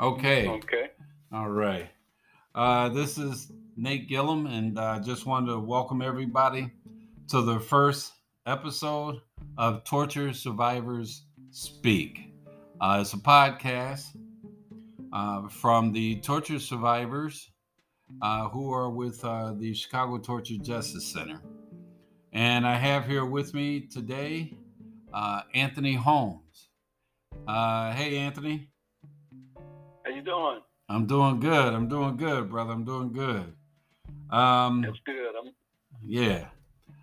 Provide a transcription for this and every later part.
Okay. Okay. All right. Uh, this is Nate Gillum, and I uh, just wanted to welcome everybody to the first episode of Torture Survivors Speak. Uh, it's a podcast uh, from the torture survivors uh, who are with uh, the Chicago Torture Justice Center. And I have here with me today uh, Anthony Holmes. Uh, hey, Anthony. How you doing? I'm doing good. I'm doing good, brother. I'm doing good. Um, That's good. I'm... Yeah.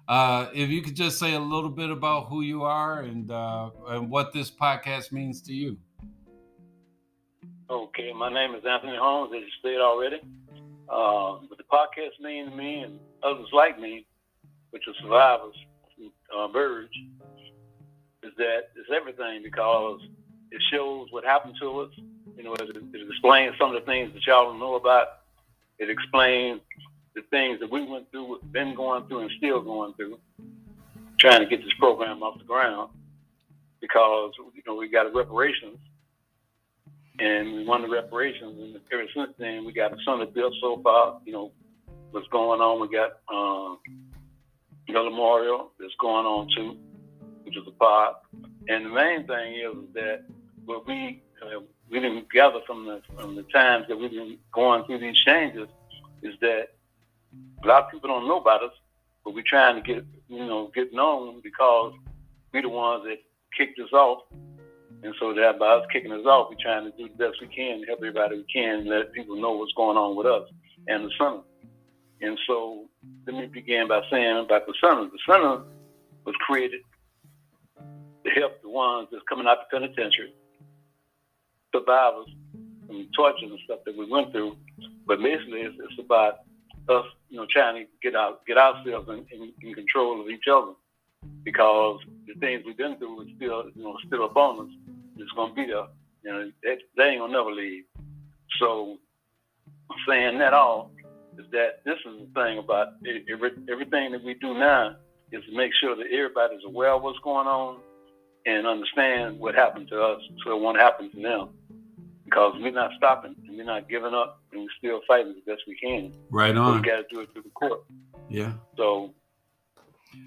Uh, if you could just say a little bit about who you are and uh, and what this podcast means to you. Okay, my name is Anthony Holmes, as you said already. Uh, what the podcast means to me and others like me, which are survivors from uh, Burge, is that it's everything because it shows what happened to us. You know, it, it explains some of the things that y'all don't know about. It explains the things that we went through, been going through, and still going through, trying to get this program off the ground. Because you know we got reparations, and we won the reparations, and ever since then we got a center built so far. You know what's going on. We got um, the memorial that's going on too, which is a part. And the main thing is that what we uh, we didn't gather from the from the times that we've been going through these changes is that a lot of people don't know about us, but we're trying to get you know get known because we're the ones that kicked us off, and so that by us kicking us off, we're trying to do the best we can to help everybody we can let people know what's going on with us and the center. And so let me begin by saying about the center. The center was created to help the ones that's coming out the penitentiary, survivors from torture and stuff that we went through. But basically, it's, it's about us, you know, trying to get out, get ourselves in, in, in, control of each other, because the things we've been through is still, you know, still upon us. It's gonna be there. You know, they, they ain't gonna never leave. So, saying that all is that this is the thing about every, everything that we do now is to make sure that everybody's aware of what's going on and understand what happened to us so it won't happen to them because we're not stopping and we're not giving up and we're still fighting the best we can. Right on. we got to do it through the court. Yeah. So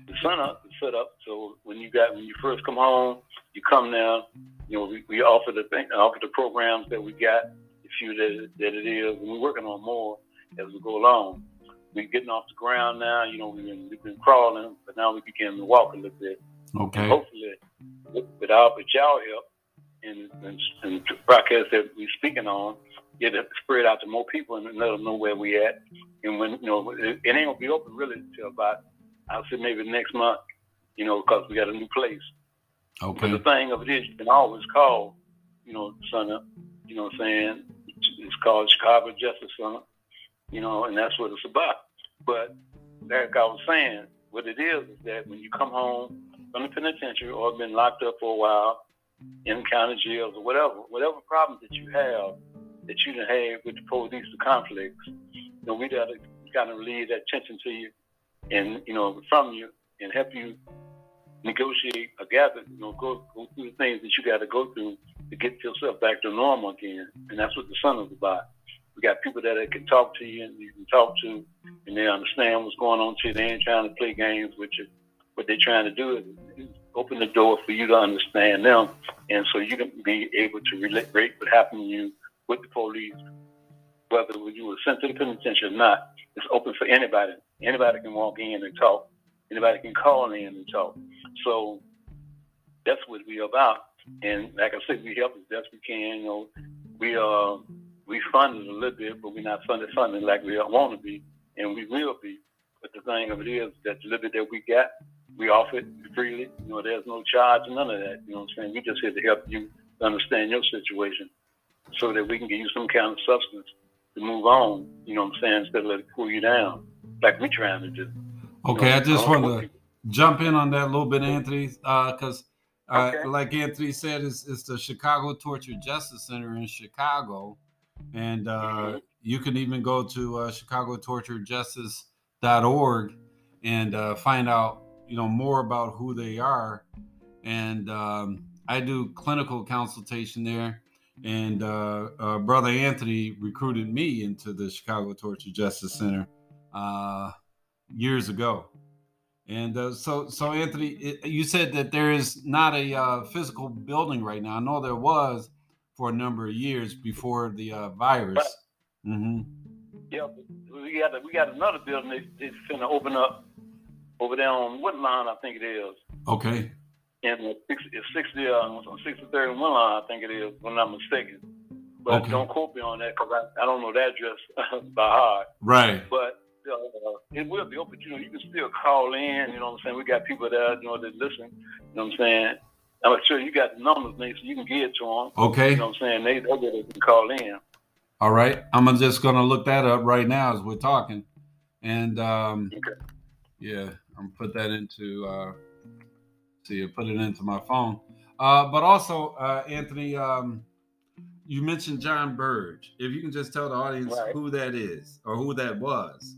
the sun up, the set up. So when you got when you first come home, you come now. You know, we, we offer the thing, offer the programs that we got, a few that, that it is, and we're working on more as we go along. We're getting off the ground now. You know, we've been, we've been crawling, but now we begin to walk a little bit. Okay. And hopefully, with our with y'all help, and, and, and the broadcast that we're speaking on, get it spread out to more people and let them know where we at. And when, you know, it, it ain't going to be open really until about, I'll say maybe next month, you know, because we got a new place. Okay. But the thing of it is, you can always call, you know, Center, you know what I'm saying? It's called Chicago Justice Center, you know, and that's what it's about. But like I was saying, what it is is that when you come home from the penitentiary or been locked up for a while, in county jails or whatever, whatever problems that you have that you didn't have with the police or conflicts, you know, we got to kind of relieve that tension to you and, you know, from you and help you negotiate or gather, you know, go, go through the things that you got to go through to get yourself back to normal again. And that's what the sun is about. We got people that can talk to you and you can talk to and they understand what's going on to you. They ain't trying to play games with you. What they're trying to do is open the door for you to understand them, and so you can be able to relate what happened to you with the police, whether you were sent to the penitentiary or not. It's open for anybody. Anybody can walk in and talk. Anybody can call in and talk. So that's what we're about. And like I said, we help as best we can. You know, we uh we funded a little bit, but we're not funded funding like we want to be, and we will be. But the thing of it is that the little bit that we got, we offer it freely. You know, there's no charge, none of that. You know what I'm saying? We just here to help you understand your situation so that we can give you some kind of substance to move on, you know what I'm saying, instead of let it cool you down like we're trying to do. Okay, you know, I just want to jump in on that a little bit, Anthony, because uh, uh, okay. like Anthony said, it's, it's, the Chicago Torture Justice Center in Chicago. And uh, mm-hmm. you can even go to uh, chicagotorturejustice.org and uh, find out you know more about who they are and um, i do clinical consultation there and uh, uh, brother Anthony recruited me into the Chicago Torture Justice Center uh, years ago. And uh, so, so Anthony, it, you said that there is not a uh, physical building right now. I know there was for a number of years before the uh, virus. Mm-hmm. Yeah, we got we got another building that's going to open up over there on Woodlawn, I think it is. Okay. And it's 60, uh, 63rd and Woodlawn, I think it is, if I'm not mistaken. But okay. don't quote me on that because I, I don't know that address by heart. Right. But uh, it will be open. You know, you can still call in. You know what I'm saying? We got people there, you know, that listen. You know what I'm saying? I'm sure you got the numbers, Nate, so you can get to them. Okay. You know what I'm saying? They, they can call in. All right. I'm just going to look that up right now as we're talking. And um, okay. yeah, I'm put that into, uh, see, put it into my phone. Uh, but also, uh, Anthony, um, you mentioned John Burge. If you can just tell the audience right. who that is or who that was.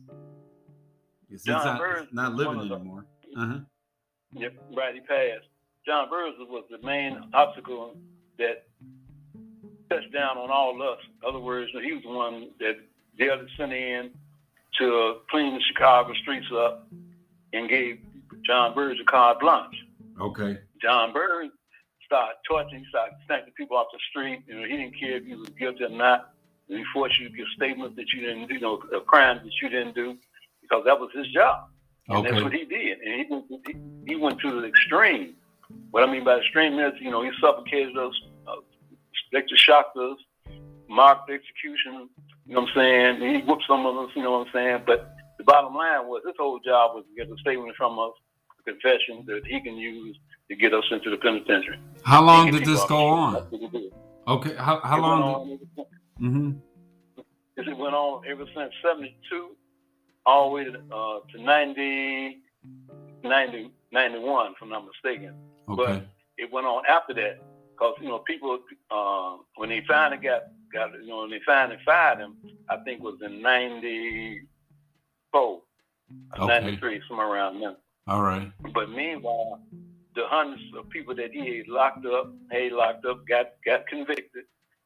John not, Burge not living anymore. Uh-huh. Yep, right. He passed. John Burge was the main obstacle that touched down on all us. In other words, he was the one that Daley sent in to clean the Chicago streets up and gave John Burge a carte blanche. Okay. John Burge started torturing, started snatching people off the street. You know, he didn't care if you was guilty or not. He forced you to give statements that you didn't, you know, crimes that you didn't do, because that was his job. And okay. that's what he did. And he went, he, he went to the extreme. What I mean by extreme is, you know, he suffocated us, uh, electroshocked us, marked execution. You know what I'm saying? He whooped some of us. You know what I'm saying? But the bottom line was his whole job was to get a statement from us, a confession that he can use to get us into the penitentiary. How long did this go on? Okay, how, how long? Did, mm-hmm. It went on ever since 72 all the way to, uh, to 90, 90, 91, if I'm not mistaken. Okay. But it went on after that because, you know, people, uh, when they finally got, got, you know, when they finally fired him, I think it was in 94, okay. 93, somewhere around there. All right. But meanwhile, the hundreds of people that he had locked up, had locked up, got got convicted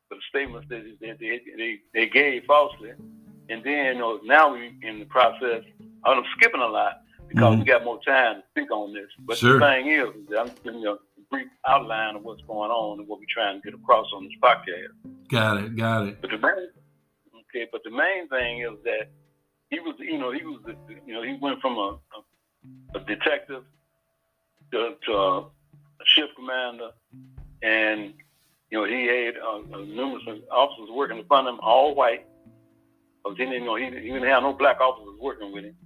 for the statements that they, they, they, they gave falsely. And then you know, now we in the process. I'm skipping a lot because mm-hmm. we got more time to think on this. But sure. the thing is, I'm giving you a brief outline of what's going on and what we're trying to get across on this podcast. Got it. Got it. But the main, okay, but the main thing is that he was, you know, he was, you know, he went from a, a, detective to, to a shift commander, and you know he had uh, uh numerous officers working upon him, all white. Because he didn't know he, he didn't have no black officers working with him,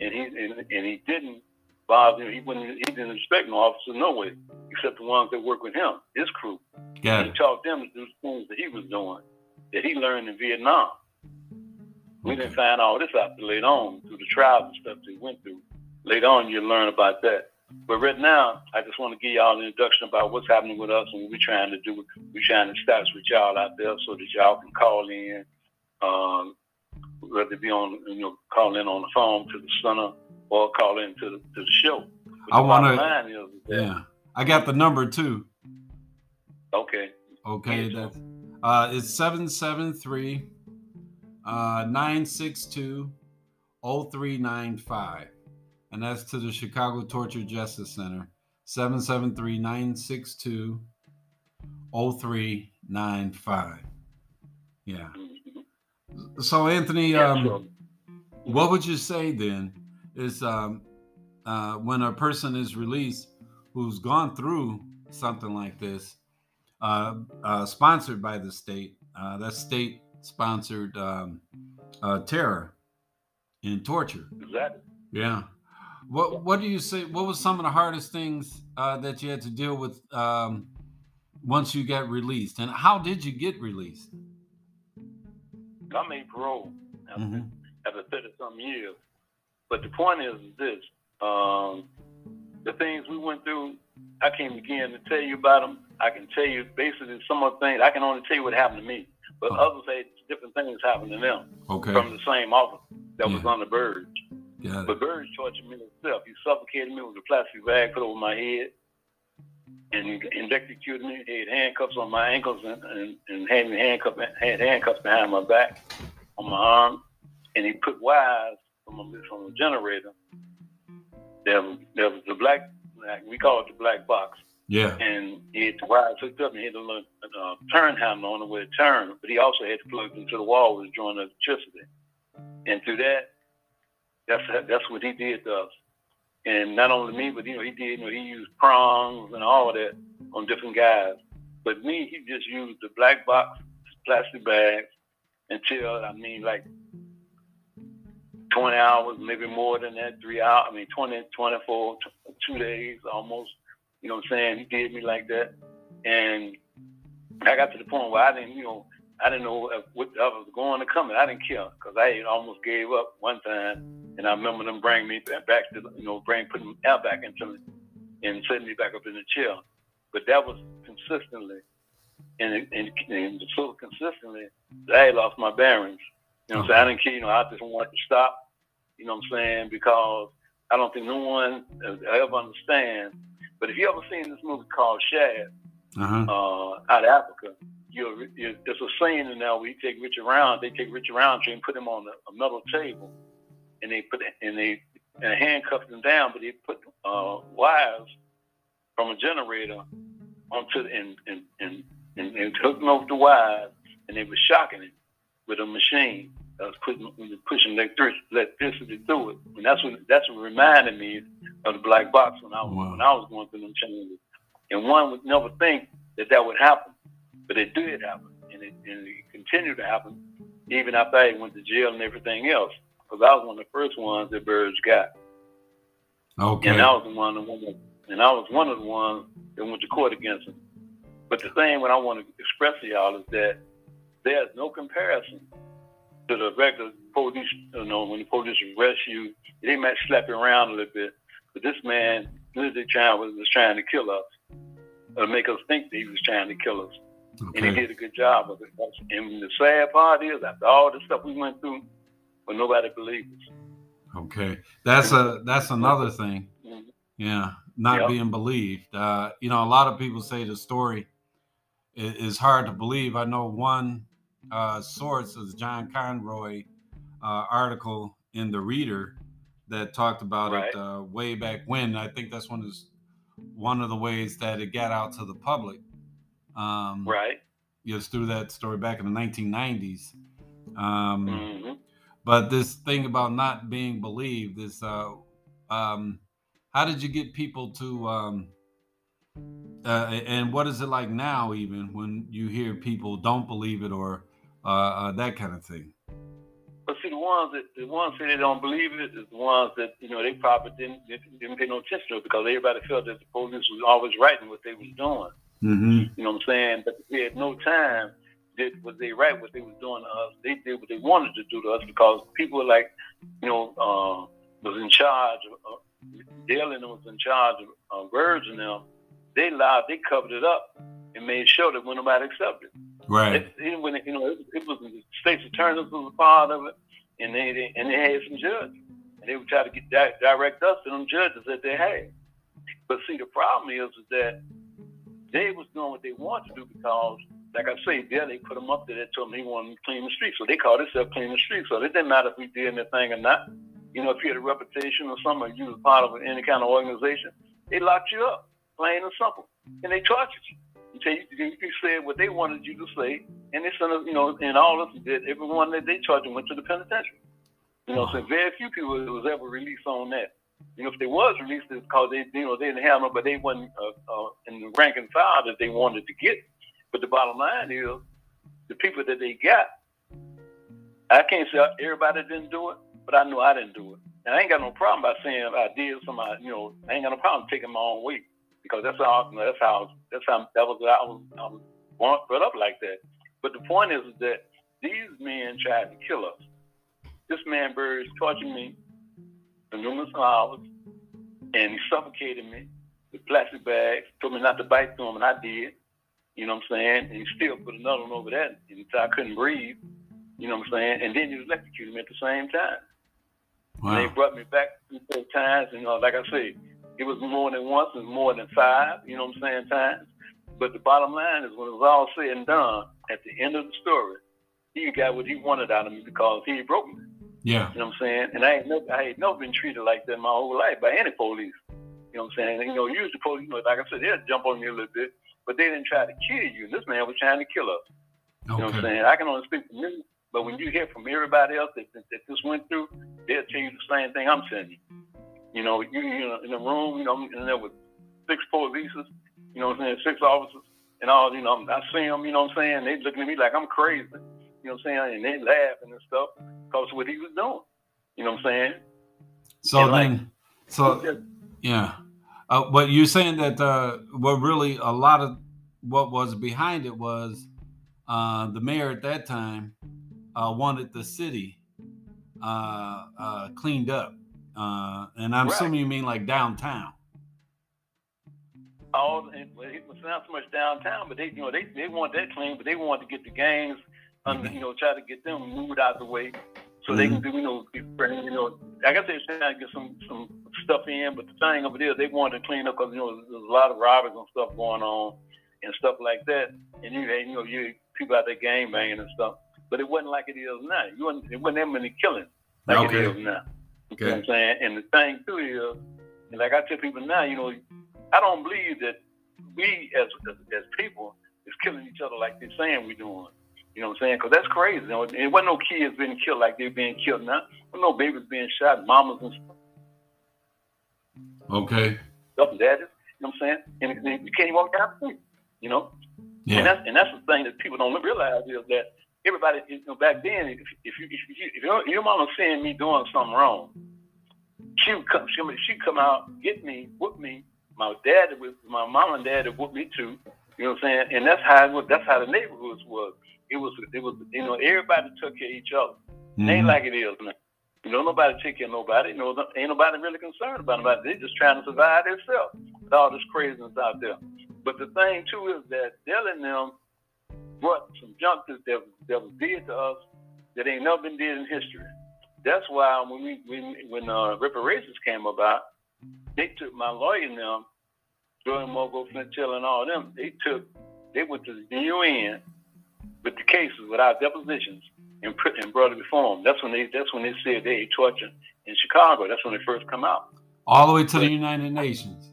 and he and, and he didn't bother. him. He wouldn't. He didn't respect no officers no way, except the ones that work with him, his crew. Yeah. he taught them to do things that he was doing that he learned in Vietnam. We didn't find all this out later on through the trials and stuff they went through. Later on, you learn about that. But right now, I just want to give y'all an introduction about what's happening with us and what we're trying to do. We're trying to establish with y'all out there so that y'all can call in, um, whether it be on, you know, call in on the phone to the center or call in to the, to the show. But I want to, yeah, I got the number too. Okay. Okay. That's, uh, it's 773 uh, 962 0395 and that's to the Chicago Torture Justice Center, 773 962 0395. Yeah. So, Anthony, um, what would you say then is um, uh, when a person is released who's gone through something like this, uh, uh, sponsored by the state, uh, that state sponsored um, uh, terror and torture? Exactly. Yeah. What What do you say? What was some of the hardest things uh, that you had to deal with um, once you got released, and how did you get released? I made parole after, mm-hmm. after thirty some years, but the point is this: um, the things we went through, I can't begin to tell you about them. I can tell you basically some of the things. I can only tell you what happened to me, but oh. others say different things happened to them okay. from the same officer that yeah. was on the. Got but Burge tortured me himself. He suffocated me with a plastic bag put over my head. and he electrocuted me. He had handcuffs on my ankles and, and, and had me handcuffed, had handcuffs behind my back, on my arm, and he put wires from a, from a generator. There was, there was the black, we call it the black box. Yeah. And he had the wires hooked up and had a little uh, turn handle on it where it turned, but he also had to plug into the wall with drawing electricity. And through that, that's that's what he did to us. And not only me, but you know, he did, you know, he used prongs and all of that on different guys. But me, he just used the black box plastic bags until I mean like 20 hours, maybe more than that, three hours, I mean 20, 24, two days almost. You know what I'm saying? He did me like that. And I got to the point where I didn't, you know, I didn't know what I was going to come, I didn't care because I almost gave up one time, and I remember them bring me back to, you know, bring putting air back into me and setting me back up in the chair. But that was consistently, and, and, and so consistently, I lost my bearings. You know what I'm saying? I didn't care. You know, I just wanted to stop. You know what I'm saying? Because I don't think no one uh, ever understand. But if you ever seen this movie called Shaft, uh-huh. uh, out of Africa, you you there's a saying in there we take Richard Round, they take Richard Roundtree and put him on a, a metal table, and they put and they and handcuffed him down, but they put uh, wires from a generator onto the, and and and and, and hooked him over the wires, and they were shocking him with a machine that was putting pushing electricity through it, and that's what that's what reminded me of the black box when I was wow. when I was going through them changes. And one would never think that that would happen but it did happen, and it, and it continued to happen even after I went to jail and everything else. Because I was one of the first ones that Burge got. Okay. And I was the one, that, and I was one of the ones that went to court against him. But the thing what I want to express to y'all is that there's no comparison to the regular police. You know, when the police arrest you, they might slap you around a little bit, but this man literally trying was, was trying to kill us, or make us think that he was trying to kill us. Okay. And he did a good job of it. And the sad part is, after all the stuff we went through, but nobody believed us. Okay, that's a that's another thing. Mm-hmm. Yeah, not yep. being believed. Uh, you know, a lot of people say the story is, is hard to believe. I know one uh, source is John Conroy uh, article in the Reader that talked about right. it uh, way back when. I think that's one is one of the ways that it got out to the public. Um, right. Just through that story back in the 1990s. Um, mm-hmm. But this thing about not being believed is, uh, um, how did you get people to, um, uh, and what is it like now, even when you hear people don't believe it or uh, uh, that kind of thing? But see, the ones that the ones that they don't believe it is the ones that you know they probably didn't didn't pay no attention to it because everybody felt that the police was always writing what they was doing. Mm-hmm. You know what I'm saying? But we had no time did was they right what they was doing to us. They did what they wanted to do to us because people like, you know, uh, was in charge of uh, Dillon was in charge of uh, and them. They lied. they covered it up and made sure that when nobody accepted. Right. Even when it, you know it, it was the state's attorneys was a part of it, and they, they and they had some judges, and they would try to get di- direct us to them judges that they had. But see, the problem is, is that they was doing what they wanted to do because, like I say, there they put him up there. They told him he wanted to clean the streets, so they called themselves clean the streets. So it didn't matter if we did anything or not. You know, if you had a reputation or something, or you was part of any kind of organization, they locked you up, plain and simple, and they tortured you. You, you, you said what they wanted you to say, and they sent us, you know, and all of us did. Everyone that they charged went to the penitentiary. You know, so very few people was ever released on that. You know, if they was released, it's because they, you know, they didn't have no, but they wasn't uh, uh, in the rank and file that they wanted to get. But the bottom line is, the people that they got, I can't say everybody didn't do it, but I know I didn't do it. And I ain't got no problem by saying I did somebody, you know, I ain't got no problem taking my own weight because that's how, that's how, that's how, that was, I was, was brought up like that. But the point is, that these men tried to kill us. This man Burge tortured me for numerous hours, and he suffocated me with plastic bags. Told me not to bite through them, and I did. You know what I'm saying? And he still put another one over that until I couldn't breathe. You know what I'm saying? And then he was electrocuted me at the same time. Wow. And they brought me back two times, and uh, like I say, It was more than once, was more than five, you know what I'm saying, times. But the bottom line is when it was all said and done, at the end of the story, he got what he wanted out of me because he broke me. Yeah. You know what I'm saying? And I ain't never, I ain't never been treated like that my whole life by any police. You know what I'm saying? And, you know, usually police, you know, like I said, they'll jump on you a little bit, but they didn't try to kill you. This man was trying to kill us. You know what I'm saying? I can only speak for me, but when you hear from everybody else that, that, that this went through, they'll tell you the same thing I'm telling you. You know, you, you know, in the room, you know, I'm in there with six police, you know what I'm saying, six officers, and all, you know, I see them, you know what I'm saying, they looking at me like I'm crazy, you know what I'm saying, and they laughing and stuff because of what he was doing, you know what I'm saying. So and then, like, so yeah, uh, but you're saying that uh, what really a lot of what was behind it was uh, the mayor at that time uh, wanted the city uh, uh, cleaned up, uh, and I'm right. assuming you mean like downtown. All it was not so much downtown, but they you know they they want that clean, but they want to get the gangs under you know try to get them moved out of the way so mm-hmm. they can do you know you know I said trying to get some some stuff in, but the thing of it is they wanted to clean up because you know there's a lot of robberies and stuff going on and stuff like that, and you you know you people out there gang banging and stuff but it wasn't like it is now. You wasn't, it wasn't that many killings like okay. it is now. Okay. You know what I'm saying? And the thing too is, and like I tell people now, you know, I don't believe that we as as, as people is killing each other like they're saying we're doing. You know what I'm saying? Because that's crazy. You know, it wasn't no kids being killed like they're being killed now. There no babies being shot, mamas and stuff. Okay. Stuff and daddies. You know what I'm saying? And, and you can't even walk down the street. You know. Yeah. And that's and that's the thing that people don't realize is that everybody, you know, back then, if, if you if, you, if your, your mama seeing me doing something wrong, she would come, she she'd come out, get me, whoop me. My dad would, my mom and dad would whoop me too. You know what I'm saying? And that's how it was, that's how the neighborhoods was. It was it was you know everybody took care of each other. Mm-hmm. Ain't like it is now. You know, nobody take care of nobody. You know, ain't nobody really concerned about nobody. They just trying to survive themselves with all this craziness out there. But the thing too is that telling them brought some junk that, that was did to us that ain't never been did in history. That's why when we when when uh, reparations came about, they took my lawyer and them, Jordan Mogo, Flint Taylor, and all them. They took they went to the UN with the cases without depositions and put and brought it before them. That's when they that's when they said they torture in Chicago. That's when they first come out. All the way to but, the United Nations.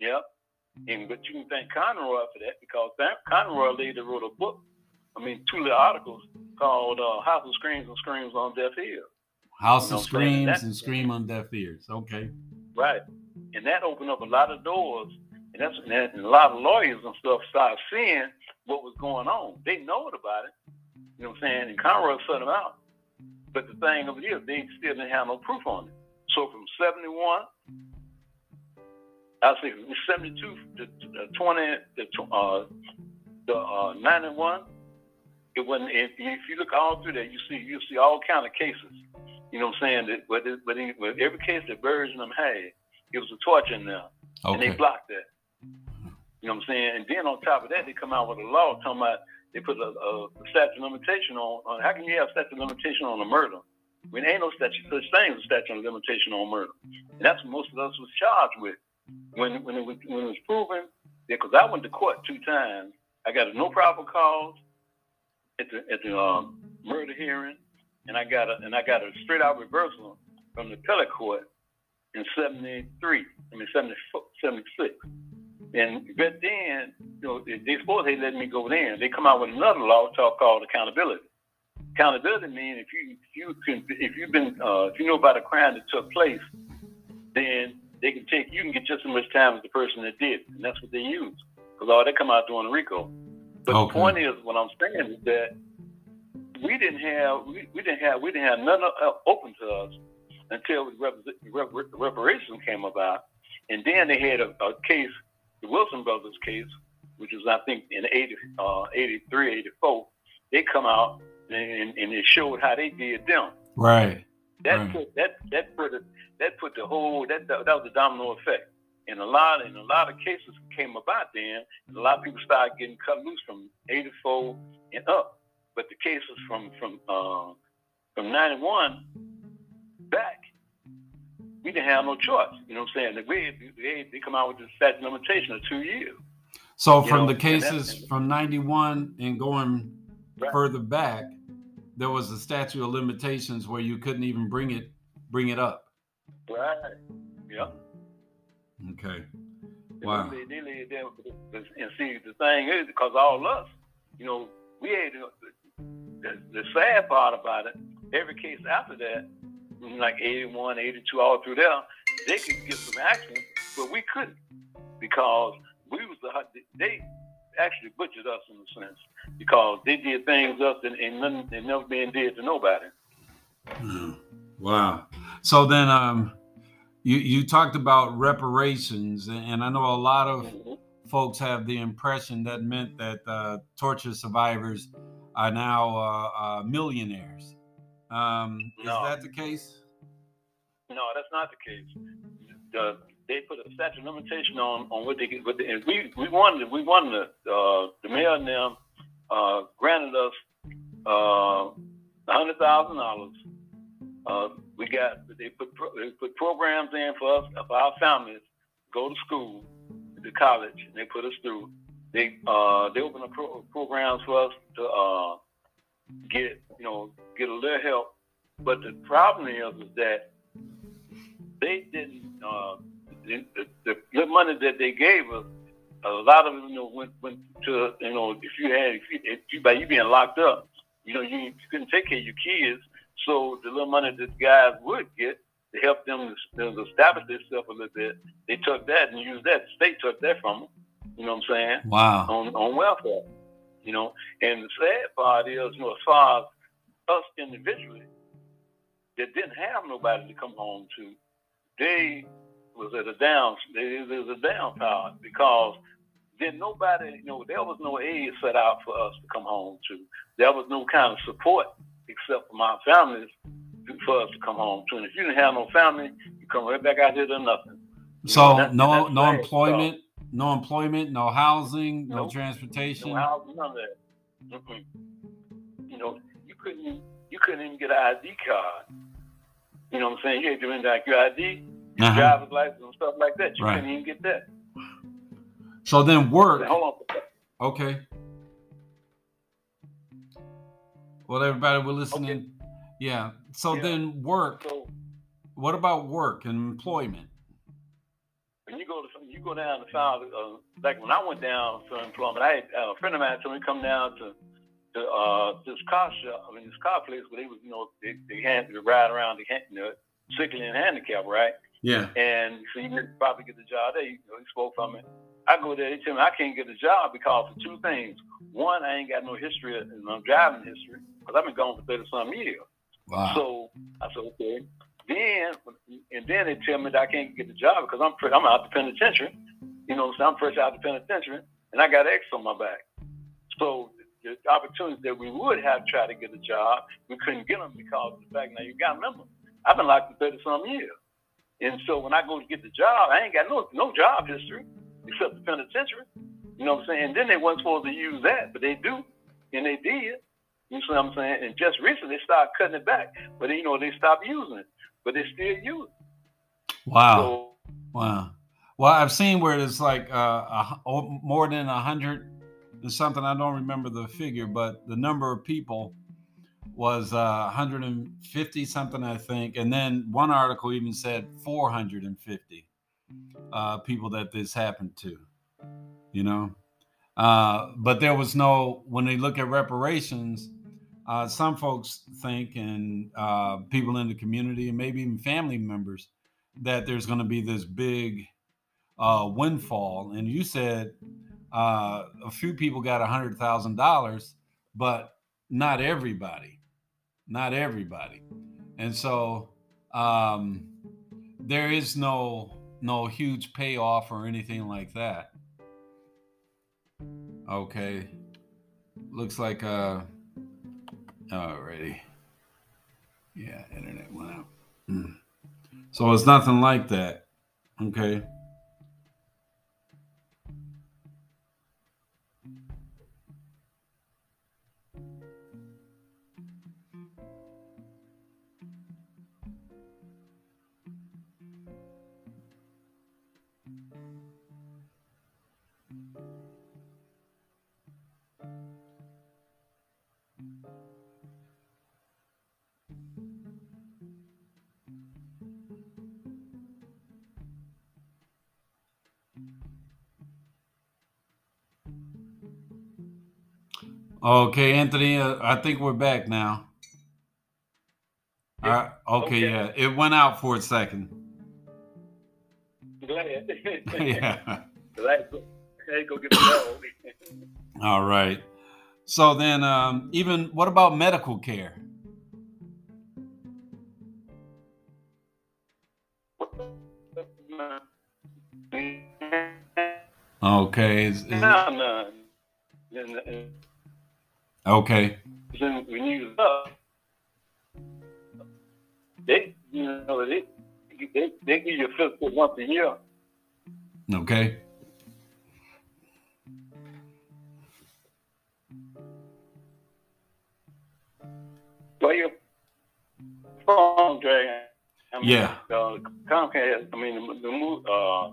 Yep. And but you can thank Conroy for that because Conroy later wrote a book. I mean, two little articles called uh, "House of Screams and Screams on Deaf Ears." House you know of Screams and Scream on Deaf Ears. Okay. Right, and that opened up a lot of doors, and that's and a lot of lawyers and stuff started seeing what was going on. They know it about it. You know what I'm saying? And Conroy shut them out. But the thing of it is, they still didn't have no proof on it. So from 71 I say 72 to, to 20 to uh, the uh, 91. It wasn't. If, if you look all through that, you see you see all kind of cases. You know what I'm saying? That, but it, but, in, but every case that Burge and them had, it was a torture in there, okay. and they blocked that. You know what I'm saying? And then on top of that, they come out with a law talking about they put a, a statute of limitation on, on. How can you have statute of limitation on a murder? When ain't no statute such thing as a statute of limitation on murder, and that's what most of us was charged with when when it was when it was proven, because I went to court two times. I got a no probable cause at the at the um, murder hearing, and I got a and I got a straight out reversal from the appellate court in '73. I mean 76. And but then, you know, they, they suppose they let me go there. They come out with another law talk called accountability. Accountability means if you if you can if you've been uh, if you know about a crime that took place, then they can take you can get just as much time as the person that did, and that's what they use because all they come out doing RICO. But okay. the point is, what I'm saying is that we didn't have we, we didn't have we didn't have none of, open to us until the reparations came about, and then they had a, a, case, the Wilson brothers case, which was I think in 80, uh, 83, 84. They come out and, and it showed how they did them. Right. That right. put that that put it that put the whole that that, was a domino effect. And a lot in a lot of cases came about then, and a lot of people started getting cut loose from 84 and up. But the cases from from uh, from 91 back, we didn't have no choice. You know what I'm saying? They, they, they come out with this statute limitation of two years. So from know, the cases from 91 and going right. further back, there was a statute of limitations where you couldn't even bring it bring it up. Right. Yeah. Okay. Wow. They, they, they, and see, the thing is, because all us, you know, we had the, the sad part about it. Every case after that, like 81, 82, all through there, they could get some action, but we couldn't because we was the they actually butchered us in a sense because they did things us and, and nothing and never being did to nobody. Hmm. Wow. So then, um, you you talked about reparations, and I know a lot of mm-hmm. folks have the impression that meant that uh, torture survivors are now uh, uh, millionaires. Um, no. Is that the case? No, that's not the case. The, they put a statute of limitation on, on what they get. They, and we we wanted we wanted the uh, the mayor and them uh, granted us uh, hundred thousand dollars. Uh, we got they put they put programs in for us for our families go to school to college and they put us through. They uh, they opened up pro- programs for us to uh, get you know get a little help. But the problem is, is that they didn't. Uh, the, the, the money that they gave us, a lot of it, you know, went, went to, you know, if you had, if you, if you by you being locked up, you know, you, you couldn't take care of your kids. So the little money that guys would get to help them to establish themselves a little bit, they took that and used that. The state took that from them. You know what I'm saying? Wow. On, on welfare. You know, and the sad part is, you know, as far as us individually that didn't have nobody to come home to, they was at a down, there was a down power because then nobody, you know, there was no aid set out for us to come home to. There was no kind of support except for my families for us to come home to. And if you didn't have no family, you come right back out here to nothing. So know, no no employment, so, no employment, no housing, no, no transportation. No housing, none of that. Mm-hmm. You know, you couldn't you couldn't even get an ID card. You know what I'm saying? You had to bring back your ID, uh-huh. driver's license, and stuff like that. You right. couldn't even get that. So then work. Hold on. Okay. Well, everybody, we're listening. Okay. Yeah. So yeah. then work. So, what about work and employment? When you go to you go down to South. uh, like when I went down for employment, I had uh, a friend of mine told me to come down to to uh, this car shop, I mean this car place where they was, you know, they, they had to ride around the you know, sickly and handicapped, right? Yeah. And so you could probably get the job there. You know, he spoke from it. I go there, they tell me I can't get a job because of two things. One, I ain't got no history of no driving history because I've been gone for 30 some years. Wow. So I said, okay. Then, and then they tell me that I can't get the job because I'm I'm out the penitentiary. You know, so I'm fresh out the penitentiary, and I got X on my back. So the opportunities that we would have tried to get a job, we couldn't get them because of the fact. Now you got to remember, I've been locked for 30 some years, and so when I go to get the job, I ain't got no no job history except the penitentiary. You know what I'm saying? And then they weren't supposed to use that, but they do, and they did. You see what I'm saying? And just recently they started cutting it back, but you know they stopped using it, but they still use it. Wow. So, wow. Well, I've seen where it's like uh, a, more than a hundred and something. I don't remember the figure, but the number of people was uh, 150 something, I think. And then one article even said 450 uh, people that this happened to. You know, uh, but there was no when they look at reparations uh, some folks think, and uh, people in the community, and maybe even family members, that there's going to be this big uh, windfall. And you said uh, a few people got a hundred thousand dollars, but not everybody, not everybody. And so um, there is no no huge payoff or anything like that. Okay, looks like uh Alrighty. Yeah, internet went out. Mm. So it's nothing like that. Okay. Okay, Anthony, uh, I think we're back now. Yeah. Uh, okay, Okay. yeah, it went out for a second. Glad. yeah. Glad. Hey, go get. All right. So then, um, even what about medical care? Okay. is- is- No, no. Okay. then when you up, they you know they they, they give you a physical once a year. Okay. Well, your phone dragon. I mean, Yeah. Uh, Comcast. I mean, the, the uh,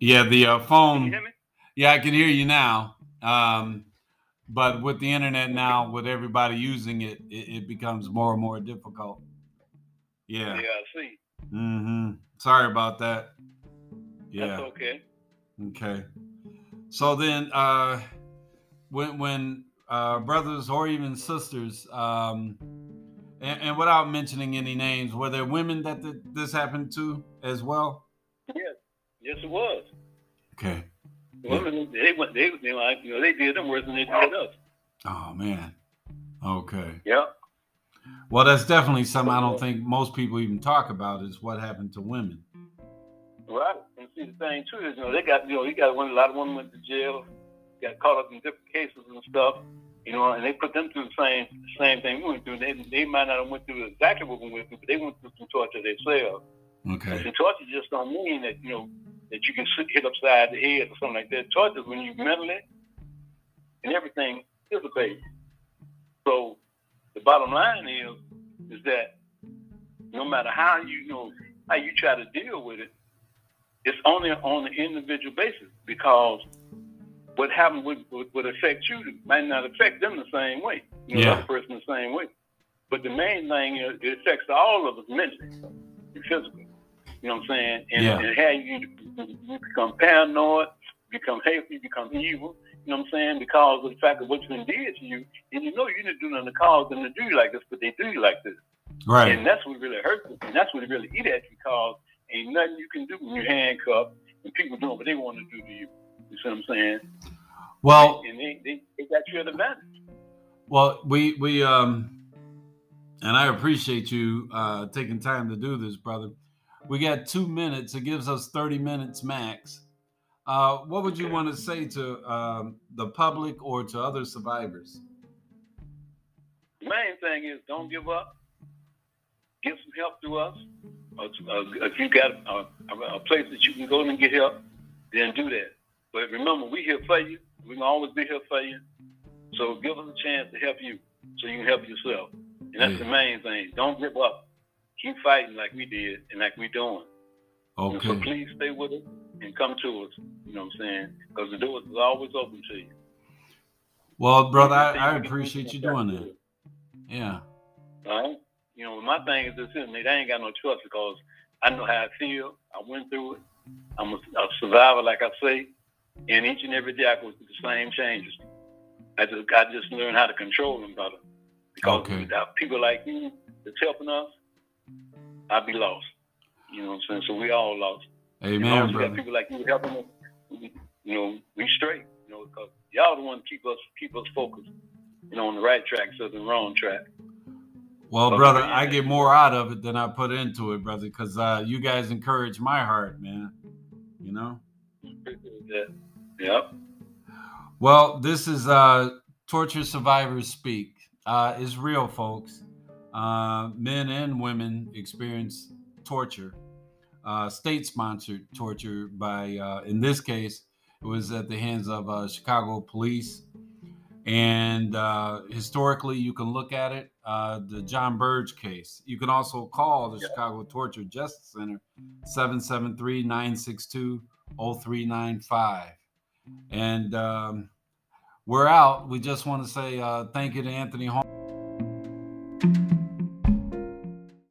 Yeah, the uh, phone. hear me? Yeah, I can hear you now. Um, but with the internet now, with everybody using it, it, it becomes more and more difficult. Yeah, Yeah. I see. Mm-hmm. Sorry about that. Yeah. That's okay. Okay. So then, uh, when when uh, brothers or even sisters, um, and, and without mentioning any names, were there women that th- this happened to as well? Yes, yes, it was. Okay. Women, they went, they, they like, you know, they did them worse than they did us. Oh man. Okay. Yeah. Well, that's definitely something I don't think most people even talk about is what happened to women. Right. And see, the thing too is, you know, they got, you know, you got one, a lot of women went to jail, got caught up in different cases and stuff, you know, and they put them through the same same thing we went through. They, they might not have went through exactly what we went through, but they went through some torture themselves. Okay. And torture just don't mean that, you know, that you can hit upside the head or something like that. Torture is when you mm-hmm. mentally and everything dissipates. So the bottom line is, is that no matter how you, you know, how you try to deal with it, it's only on an individual basis because what happened would, would, would affect you might not affect them the same way. You know, Yeah. the person the same way. But the main thing is it affects all of us mentally and physically. You know what I'm saying? And, Yeah. and how you, you become paranoid, become hateful, you become evil. You know what I'm saying? Because of the fact of what's been did to you, and you know you didn't do nothing to cause them to do you like this, but they do you like this. Right. And that's what really hurts us. And that's what really eat at you because ain't nothing you can do when you're handcuffed and people doing what they want to do to you. You see what I'm saying? Well, And they, they, they got you at the advantage. Well, we we um, and I appreciate you uh taking time to do this, brother. We got two minutes. It gives us thirty minutes max. Uh, what would you want to say to um, the public or to other survivors? The main thing is don't give up. Get some help through us. Uh, uh, if you got a, a, a place that you can go and get help, then do that. But remember, we here for you. We can always be here for you. So give us a chance to help you so you can help yourself. And that's the main thing. Don't give up. Keep fighting like we did and like we're doing. And So please stay with us and come to us. You know what I'm saying? Because the doors is always open to you. Well, brother, I, I we can do, appreciate you doing that. Yeah. All right. You know, my thing is this: is they ain't got no choice because I know how I feel. I went through it. I'm a, a survivor, like I say, and each and every day I go through the same changes. I just, I just learned how to control them better. Because Okay. without people like you that's helping us, I'd be lost. You know what I'm saying? So we all lost. Amen, we got brother. people like you helping us, you know, we straight. You know, because y'all the one keep us keep us focused. You know, on the right track instead of the wrong track. Well, brother, yeah. I get more out of it than I put into it, brother, because uh, you guys encourage my heart, man. You know. That. Yep. Well, this is uh, Torture Survivors Speak. Uh, it's real, folks. Uh, men and women experience torture, uh, state sponsored torture by, uh, in this case, it was at the hands of uh, Chicago police. And uh, historically, you can look at it, uh, the John Burge case. You can also call the Yeah. Chicago Torture Justice Center, 773 962 0395. And um, we're out. We just want to say uh, thank you to Anthony Holmes.